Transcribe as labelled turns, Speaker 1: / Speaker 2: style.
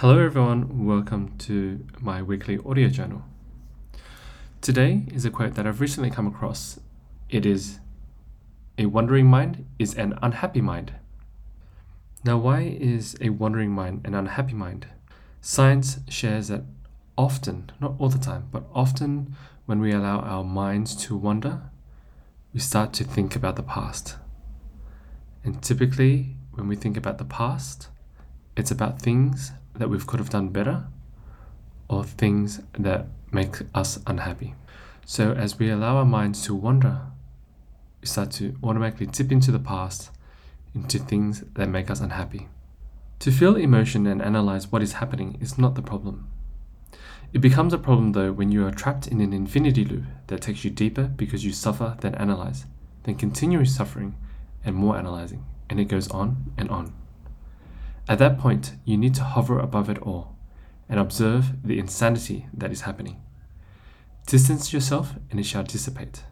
Speaker 1: Hello, everyone. Welcome to my weekly audio journal. Today is a quote that I've recently come across. It is A wandering mind is an unhappy mind. Now, why is a wandering mind an unhappy mind? Science shares that often, not all the time, but often when we allow our minds to wander, we start to think about the past. And typically, when we think about the past, it's about things that we could have done better or things that make us unhappy. So, as we allow our minds to wander, we start to automatically dip into the past, into things that make us unhappy. To feel emotion and analyze what is happening is not the problem. It becomes a problem though when you are trapped in an infinity loop that takes you deeper because you suffer then analyze, then continue suffering and more analyzing, and it goes on and on. At that point, you need to hover above it all and observe the insanity that is happening. Distance yourself and it shall dissipate.